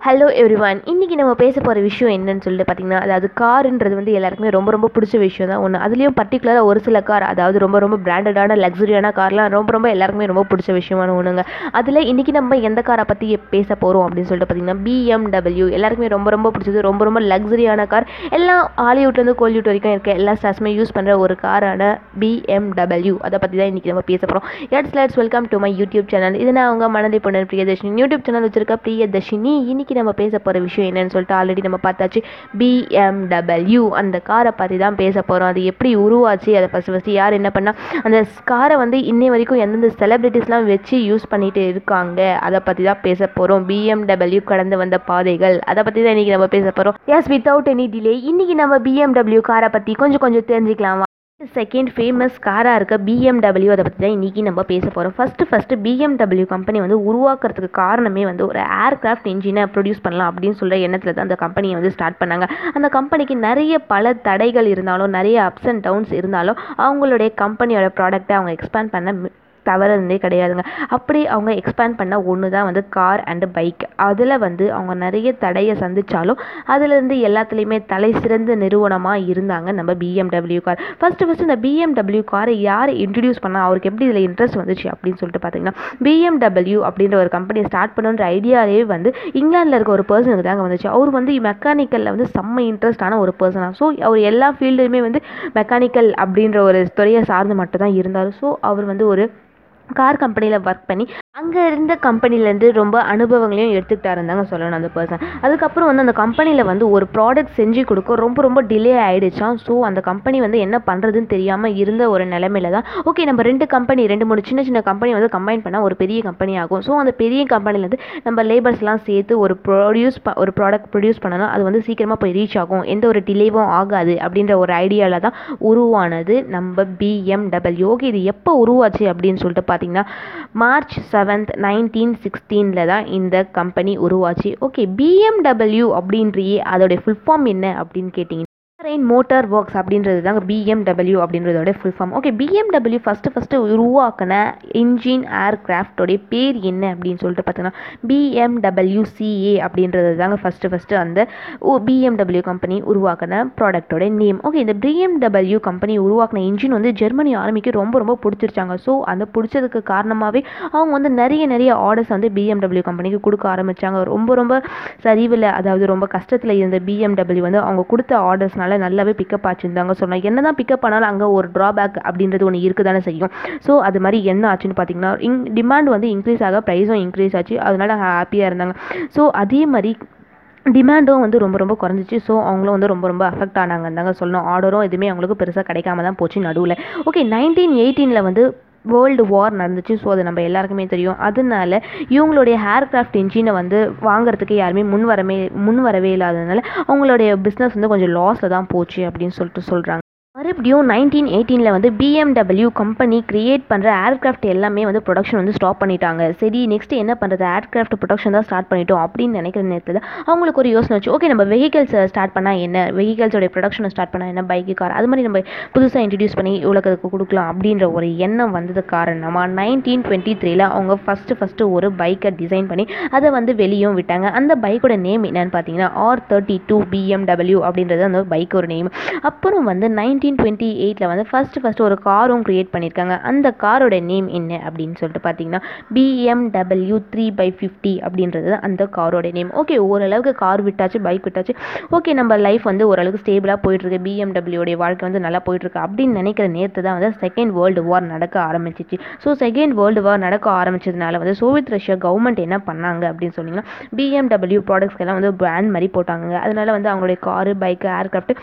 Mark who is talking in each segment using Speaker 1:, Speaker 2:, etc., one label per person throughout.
Speaker 1: Hello every one இன்றைக்கி நம்ம பேச போகிற விஷயம் என்னன்னு சொல்லிட்டு பார்த்தீங்கன்னா அதாவது காருன்றது வந்து எல்லாருக்குமே ரொம்ப ரொம்ப பிடிச்ச விஷயம் தான் ஒன்று அதுலேயும் பர்டிகுலராக ஒரு சில கார் அதாவது ரொம்ப ரொம்ப பிராண்டடான லக்ஸுரியான கார்லாம் ரொம்ப ரொம்ப எல்லாருக்குமே ரொம்ப பிடிச்ச விஷயமான ஒன்றுங்க அதில் இன்றைக்கி நம்ம எந்த காரை பற்றி பேச போகிறோம் அப்படின்னு சொல்லிட்டு பார்த்தீங்கன்னா பிஎம்டபிள்யூ எல்லாருக்குமே ரொம்ப ரொம்ப பிடிச்சது ரொம்ப ரொம்ப லக்ஸுரியான கார் எல்லாம் ஹாலிவுட்லேருந்து கோலிவுட் வரைக்கும் இருக்க எல்லா ஸ்டார்ஸுமே யூஸ் பண்ணுற ஒரு காரான பிஎம்டபிள்யூ அதை பற்றி தான் இன்றைக்கி நம்ம பேச போகிறோம் எட்ஸ் let's welcome to my YouTube channel இது நான் அவங்க மனதை பொண்ணு பிரியதர்ஷினி. யூடியூப் சேனல் வச்சிருக்க பிரியதர்ஷினி. இன்னைக்கு நம்ம பேச போகிற விஷயம் என்னன்னு சொல்லிட்டு ஆல்ரெடி நம்ம பார்த்தாச்சு. பிஎம்டபிள்யூ அந்த காரை பற்றி தான் பேச போகிறோம் அது எப்படி உருவாச்சு? அதை ஃபஸ்ட்டு ஃபஸ்ட்டு யார் என்ன பண்ணால் அந்த காரை வந்து இன்னை வரைக்கும் எந்தெந்த செலிப்ரிட்டிஸ்லாம் வச்சு யூஸ் பண்ணிட்டு இருக்காங்க? அதை பற்றி தான் பேச போகிறோம் பிஎம்டபிள்யூ கடந்து வந்த பாதைகள். அதை பற்றி தான் இன்றைக்கி நம்ம பேச போகிறோம் எஸ் வித்தவுட் எனி டிலே இன்றைக்கி நம்ம பிஎம்டபிள்யூ காரை பற்றி கொஞ்சம் கொஞ்சம் தெரிஞ்சுக்கலாம்? செகண்ட் ஃபேமஸ் காராக இருக்க பிஎம்டபிள்யூ அதை பற்றி தான் இன்றைக்கி நம்ம பேச போகிறோம் ஃபஸ்ட்டு ஃபஸ்ட்டு பிஎம்டபிள்யூ கம்பெனி வந்து உருவாக்குறதுக்கு காரணமே வந்து ஒரு ஏர்க்ராஃப்ட் இன்ஜினை ப்ரொடியூஸ் பண்ணலாம் அப்படின்னு சொல்கிற எண்ணத்தில் தான் அந்த கம்பெனியை வந்து ஸ்டார்ட் பண்ணாங்க. அந்த கம்பெனிக்கு நிறைய பல தடைகள் இருந்தாலும் நிறைய அப்ஸ் அண்ட் டவுன்ஸ் இருந்தாலும் அவங்களுடைய கம்பெனியோட ப்ராடக்ட்டை அவங்க எக்ஸ்பேண்ட் பண்ண தவறுனே கிடையாதுங்க. அப்படி அவங்க எக்ஸ்பேண்ட் பண்ண ஒன்று தான் வந்து கார் அண்டு பைக் அதில் வந்து அவங்க நிறைய தடையை சந்தித்தாலும் அதுலேருந்து எல்லாத்துலேயுமே தலை சிறந்த நிறுவனமாக இருந்தாங்க நம்ம பிஎம்டபிள்யூ கார் ஃபஸ்ட்டு ஃபஸ்ட்டு இந்த பிஎம்டபிள்யூ காரை யார் இன்ட்ரடியூஸ் பண்ணால் அவருக்கு எப்படி இதில் இன்ட்ரெஸ்ட் வந்துச்சு அப்படின்னு சொல்லிட்டு பார்த்தீங்கன்னா பிஎம்டபிள்யூ அப்படின்ற ஒரு கம்பெனியை ஸ்டார்ட் பண்ணுன்ற ஐடியாவே வந்து இங்கிலாந்தில் இருக்க ஒரு பர்சனுக்கு தாங்க வந்துச்சு. அவர் வந்து மெக்கானிக்கலில் வந்து செம்ம இன்ட்ரெஸ்டான ஒரு பர்சனாக ஸோ அவர் எல்லா ஃபீல்டுலையுமே வந்து மெக்கானிக்கல் அப்படின்ற ஒரு துறையை சார்ந்து மட்டும்தான் இருந்தார். ஸோ அவர் வந்து ஒரு கார் கம்பெனியில் ஒர்க் பண்ணி அங்கே இருந்த கம்பெனிலேருந்து ரொம்ப அனுபவங்களையும் எடுத்துக்கிட்டாருந்தாங்க சொல்லணும் அந்த பர்சன் அதுக்கப்புறம் வந்து அந்த கம்பெனியில் வந்து ஒரு ப்ராடக்ட் செஞ்சு கொடுக்க ரொம்ப ரொம்ப டிலே ஆகிடுச்சான் ஸோ அந்த கம்பெனி வந்து என்ன பண்ணுறதுன்னு தெரியாமல் இருந்த ஒரு நிலமையில தான் ஓகே நம்ம ரெண்டு கம்பெனி ரெண்டு மூணு சின்ன சின்ன கம்பெனி வந்து கம்பைன் பண்ணால் ஒரு பெரிய கம்பெனி ஆகும். ஸோ அந்த பெரிய கம்பெனிலேருந்து நம்ம லேபர்ஸ்லாம் சேர்த்து ஒரு ப்ரொடியூஸ் ப ஒரு ப்ராடக்ட் ப்ரொடியூஸ் பண்ணணும் அது வந்து சீக்கிரமாக போய் ரீச் ஆகும். எந்த ஒரு டிலேவும் ஆகாது அப்படின்ற ஒரு ஐடியாவில் தான் உருவானது நம்ம பிஎம்டபிள்யூ ஓகே இது எப்போ உருவாச்சு அப்படின்னு சொல்லிட்டு பார்த்தீங்கன்னா மார்ச் செவன் செவன்த் நைன்டீன் சிக்ஸ்டீனில் தான் இந்த கம்பெனி உருவாச்சு. ஓகே பிஎம்டபிள்யூ அப்படின்றியே அதோடைய ஃபுல் ஃபார்ம் என்ன அப்படின்னு கேட்டிங்கன்னா பஹ்ரைன் மோட்டார் ஒர்க்ஸ் அப்படின்றது தாங்க BMW அப்படின்றதோட full form okay BMW first first உருவாக்கின இன்ஜின் ஏர்க்ராஃப்டோடைய பேர் என்ன அப்படின்னு சொல்லிட்டு பார்த்தீங்கன்னா பிஎம்டபிள்யூ சிஏ அப்படின்றது தாங்க ஃபஸ்ட்டு ஃபஸ்ட்டு அந்த பிஎம்டபிள்யூ கம்பெனி உருவாக்கின ப்ராடக்டோட நேம் ஓகே இந்த பிஎம்டபிள்யூ கம்பெனி உருவாக்கின இன்ஜின் வந்து ஜெர்மனி ஆர்மிக்கு ரொம்ப ரொம்ப பிடிச்சிருச்சாங்க. ஸோ அந்த பிடிச்சதுக்கு காரணமாகவே அவங்க வந்து நிறைய நிறைய ஆர்டர்ஸ் வந்து பிஎம்டபிள்யூ கம்பெனிக்கு கொடுக்க ஆரம்பித்தாங்க ரொம்ப ரொம்ப சரிவில் அதாவது ரொம்ப கஷ்டத்தில் இருந்த பிஎம்டபிள்யூ வந்து அவங்க கொடுத்த ஆர்டர்ஸ்னால நல்லாவே பிக்கப் ஆச்சுருந்தாங்க சொன்னாங்க. என்ன தான் பிக்கப் ஆனாலும் அங்கே ஒரு ட்ராபேக் அப்படின்றது ஒன்று இருக்க தானே செய்யும். ஸோ அது மாதிரி என்ன ஆச்சுன்னு பார்த்தீங்கன்னா இங் டிமாண்ட் வந்து இன்க்ரீஸ் ஆக ப்ரைஸும் இன்க்ரீஸ் ஆச்சு. அதனால ஹாப்பியாக இருந்தாங்க. ஸோ அதே மாதிரி டிமாண்டும் வந்து ரொம்ப ரொம்ப குறைஞ்சிச்சு. ஸோ அவங்களும் வந்து ரொம்ப ரொம்ப அஃபெக்ட் ஆனாங்க தாங்க சொல்லணும். ஆர்டரும் எதுவுமே அவங்களுக்கு பெருசாக கிடைக்காம தான் போச்சு நடுவில். ஓகே நைன்டீன் எயிட்டீனில் வந்து வேர்ல்டு வார் நடந்துச்சு. ஸோ அது நம்ம எல்லாருக்குமே தெரியும். அதனால இவங்களுடைய ஏர்க்ராஃப்ட் இன்ஜினை வந்து வாங்குறதுக்கு யாருமே முன் வரமே முன் வரவே இல்லாததுனால அவங்களுடைய பிஸ்னஸ் வந்து கொஞ்சம் லாஸில் தான் போச்சு அப்படின்னு சொல்லிட்டு சொல்கிறாங்க மறுபடியும் நைன்டீன் எயிட்டீனில் வந்து பிஎம்டபிள்யூ கம்பெனி கிரியேட் பண்ணுற ஏர்க்ராஃப்ட் எல்லாமே வந்து ப்ரொடக்ஷன் வந்து ஸ்டாப் பண்ணிட்டாங்க. சரி நெக்ஸ்ட் என்ன பண்ணுறது ஏர்க்ராஃப்ட் ப்ரொடக்ஷன் தான் ஸ்டார்ட் பண்ணிட்டோம் அப்படின்னு நினைக்கிற நேரத்தில் அவங்களுக்கு ஒரு யோசனை வச்சு ஓகே நம்ம வெஹிக்கல்ஸ் ஸ்டார்ட் பண்ணால் என்ன? வெஹிக்கல்ஸோடைய ப்ரொடக்ஷனை ஸ்டார்ட் பண்ணால் என்ன? பைக்கு கார் அது மாதிரி நம்ம புதுசாக இன்ட்ரடியூஸ் பண்ணி உலகத்துக்கு கொடுக்கலாம் அப்படின்ற ஒரு எண்ணம் வந்தது காரணமாக நைன்டீன் டுவெண்ட்டி த்ரீல அவங்க ஃபஸ்ட்டு ஃபஸ்ட்டு ஒரு பைக்கை டிசைன் பண்ணி அதை வந்து வெளியும் விட்டாங்க. அந்த பைக்கோட நேம் என்னன்னு பார்த்தீங்கன்னா ஆர் தேர்ட்டி டூ பிஎம்டபிள்யூ அப்படின்றது அந்த பைக்கோட நேம் அப்புறம் வந்து நைன்டீன் நைன்டீன் டுவெண்ட்டி எயிட்டில் வந்து ஃபஸ்ட்டு ஃபஸ்ட்டு ஒரு காரும் க்ரியேட் பண்ணியிருக்காங்க அந்த காரோட நேம் என்ன அப்படின்னு சொல்லிட்டு பார்த்தீங்கன்னா பிஎம்டபிள்யூ த்ரீ பை ஃபிஃப்டி அப்படின்றது அந்த காரோட நேம் ஓகே ஓரளவுக்கு கார் விட்டாச்சு பைக் விட்டாச்சு. ஓகே நம்ம லைஃப் வந்து ஓரளவுக்கு ஸ்டேபிளாக போயிட்டுருக்கு. பிஎம்டபிள்யூடைய வாழ்க்கை வந்து நல்லா போயிட்டுருக்கு அப்படின்னு நினைக்கிற நேரத்து தான் வந்து செகண்ட் வேர்ல்டு வார் நடக்க ஆரம்பிச்சிச்சு. ஸோ செகண்ட் வேர்ல்டு வார் நடக்க ஆரம்பிச்சதுனால வந்து சோவியத் ரஷ்யா கவர்மெண்ட் என்ன பண்ணாங்க அப்படின்னு சொன்னீங்கன்னா பிஎம்டபிள்யூ ப்ராடக்ட்ஸ்க்கெல்லாம் வந்து பேன் மாதிரி போட்டாங்க அதனால வந்து அவங்களுடைய காரு பைக்கு ஏர்க்ராஃப்ட்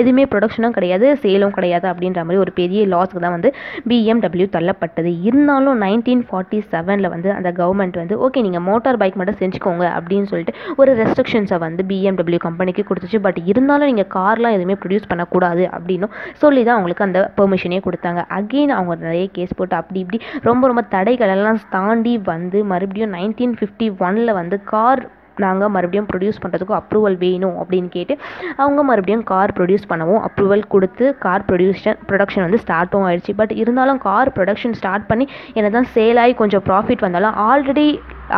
Speaker 1: எதுவுமே ப்ரொடக்ஷனும் கிடையாது சேலும் கிடையாது அப்படின்ற மாதிரி ஒரு பெரிய லாஸ்க்கு தான் வந்து பிஎம்டபிள்யூ தள்ளப்பட்டது. இருந்தாலும் நைன்டீன் ஃபார்ட்டி செவனில் வந்து அந்த கவர்மெண்ட் வந்து ஓகே நீங்கள் மோட்டார் பைக் மட்டும் செஞ்சுக்கோங்க அப்படின்னு சொல்லிட்டு ஒரு ரெஸ்ட்ரிக்ஷன்ஸை வந்து பிஎம்டபிள்யூ கம்பெனிக்கு கொடுத்துச்சு. பட் இருந்தாலும் நீங்கள் கார்லாம் எதுவுமே ப்ரொடியூஸ் பண்ணக்கூடாது அப்படின்னும் சொல்லி தான் அவங்களுக்கு அந்த பெர்மிஷனே கொடுத்தாங்க. அகெயின் அவங்க நிறைய கேஸ் போட்டு அப்படி இப்படி ரொம்ப ரொம்ப தடைகளெல்லாம் தாண்டி வந்து மறுபடியும் நைன்டீன் ஃபிஃப்டி ஒனில் வந்து கார் நாங்கள் மறுபடியும் ப்ரொடியூஸ் பண்ணுறதுக்கு அப்ரூவல் வேணும் அப்படின்னு கேட்டு அவங்க மறுபடியும் கார் ப்ரொடியூஸ் பண்ணவும் அப்ரூவல் கொடுத்து கார் ப்ரொடியூஷன் ப்ரொடக்ஷன் வந்து ஸ்டார்ட்டும் ஆயிடுச்சு. பட் இருந்தாலும் கார் ப்ரொடக்ஷன் ஸ்டார்ட் பண்ணி என்ன தான் சேல் ஆகி கொஞ்சம் ப்ராஃபிட் வந்தாலும் ஆல்ரெடி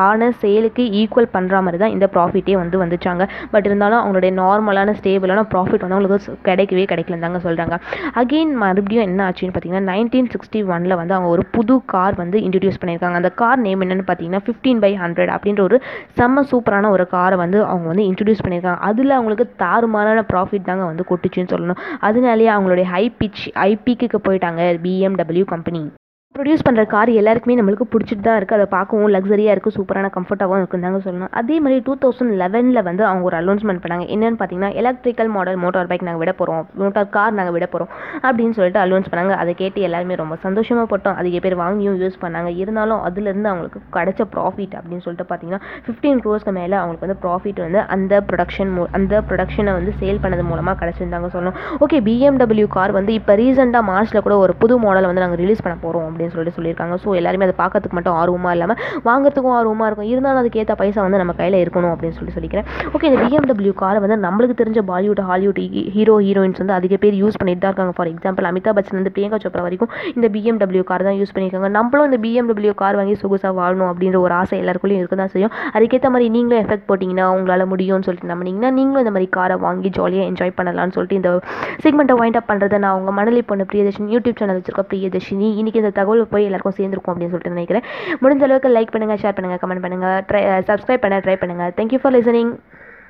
Speaker 1: ஆன சேலுக்கு ஈக்குவல் பண்ணுற மாதிரி தான் இந்த ப்ராஃபிட்டே வந்து வந்துச்சாங்க. பட் இருந்தாலும் அவங்களுடைய நார்மலான ஸ்டேபிளான ப்ராஃபிட் வந்து அவங்களுக்கு கிடைக்கவே கிடைக்கலன்னு தாங்க சொல்கிறாங்க அகெயின் மறுபடியும் என்ன ஆச்சுன்னு பார்த்தீங்கன்னா நைன்டீன் சிக்ஸ்டி ஒனில் வந்து அவங்க ஒரு புது கார் வந்து இன்ட்ரடியூஸ் பண்ணியிருக்காங்க. அந்த கார் நேம் என்னென்னு பார்த்தீங்கன்னா ஃபிஃப்டீன் பை ஹண்ட்ரட் அப்படின்ற ஒரு செம்ம சூப்பரான ஒரு காரை வந்து அவங்க வந்து இன்ட்ரடியூஸ் பண்ணியிருக்காங்க. அதில் அவங்களுக்கு தாறுமாறான ப்ராஃபிட் தாங்க வந்து கொட்டுச்சுன்னு சொல்லணும். அதனாலேயே அவங்களுடைய ஹை பிச் ஹை பீக்குக்கு போயிட்டாங்க பிஎம்டபிள்யூ கம்பெனி ப்ரொடியூஸ் பண்ணுற கார் எல்லாருக்குமே நம்மளுக்கு பிடிச்சிட்டு தான் இருக்குது அதை பார்க்கவும் லக்ஸரியாக இருக்குது சூப்பரான கம்ஃபர்ட்டாகவும் இருக்குந்தாங்க சொல்லணும். அதே மாதிரி டூ தௌசண்ட் லெவனில் வந்து அவங்க ஒரு அனௌன்ஸ்மெண்ட் பண்ணாங்க. என்னென்னு பார்த்தீங்கன்னா எலக்ட்ரிக்கல் மாடல் மோட்டார் பைக் நாங்கள் விட போகிறோம் மோட்டார் கார் நாங்கள் விட போகிறோம் அப்படின்னு சொல்லிட்டு அனௌன்ஸ் பண்ணாங்க. அதை கேட்டு எல்லாருமே ரொம்ப சந்தோஷமாக பட்டோம். அதிக பேர் வாங்கியும் யூஸ் பண்ணாங்க. இருந்தாலும் அதுலேருந்து அவங்களுக்கு கிடைச்ச ப்ராஃபிட் அப்படின்னு சொல்லிட்டு பார்த்தீங்கன்னா ஃபிஃப்டீன் க்ரோஸ்க்கு மேலே அவங்களுக்கு வந்து ப்ராஃபிட் வந்து அந்த ப்ரொடக்ஷன் மூ அந்த ப்ரொடக்ஷனை வந்து சேல் பண்ணது மூலமாக கிடச்சிருந்தாங்க சொல்லணும். ஓகே பிஎம்டபிள்யூ கார் வந்து இப்போ ரீசெண்டாக மார்ச்சில் கூட ஒரு புது மாடல் வந்து நாங்கள் ரிலீஸ் பண்ண போகிறோம் அப்படின்னு சொல்லிட்டு சொல்லியிருக்காங்க. ஸோ எல்லாருமே அதை பார்க்கறதுக்கு மட்டும் ஆர்வமாக இல்லாமல் வாங்குறதுக்கும் ஆர்வமாக இருக்கும். இருந்தாலும் அதுக்கேற்ற பைசா வந்து நம்ம கையில் இருக்கணும் அப்படின்னு சொல்லி சொல்லிக்கிறேன். ஓகே இந்த பிஎம்டபிள்யூ காரை வந்து நம்மளுக்கு தெரிஞ்ச பாலிவுட் ஹாலிவுட் ஹீரோ ஹீரோயின்ஸ் வந்து அதிக பேர் யூஸ் பண்ணிட்டு தான் இருக்காங்க. ஃபார் எக்ஸாம்பிள் அமிதாப் பச்சன் வந்து பிரியங்கா சோப்ரா வரைக்கும் இந்த பிஎம்டபிள்யூ கார் தான் யூஸ் பண்ணியிருக்காங்க. நம்மளும் இந்த பிஎம்டபிள்யூ கார் வாங்கி சொகுசாக வாழணும் அப்படின்ற ஒரு ஆசை எல்லாருக்குள்ளேயும் இருக்க தான் செய்யும். அதுக்கேற்ற மாதிரி நீங்களும் எஃபெக்ட் போட்டிங்கன்னா உங்களால் முடியும்னு சொல்லிட்டு நம்பினீங்கன்னா நீங்களும் இந்த மாதிரி காரை வாங்கி ஜாலியாக என்ஜாய் பண்ணலாம்னு சொல்லிட்டு இந்த செக்மெண்ட்டை வைண்ட் அப் பண்ணுறதை நான் உங்கள் மணலி பொண்ணு பிரியதர்ஷினி யூடியூப் சேனல் வச்சிருக்க பிரியதர்ஷினி. இன்னைக்கு இந்த தகவல் போய் எல்லாருக்கும் சேர்ந்துருக்கும் அப்படின்னு சொல்லிட்டு நினைக்கிறேன். முடிஞ்ச அளவுக்கு லைக் பண்ணுங்கள் ஷேர் பண்ணுங்கள் கமெண்ட் பண்ணுங்கள் ட்ரை சப்ஸ்கிரைப் பண்ண ட்ரை பண்ணுங்கள் தேங்க்யூ ஃபார் லிசனிங்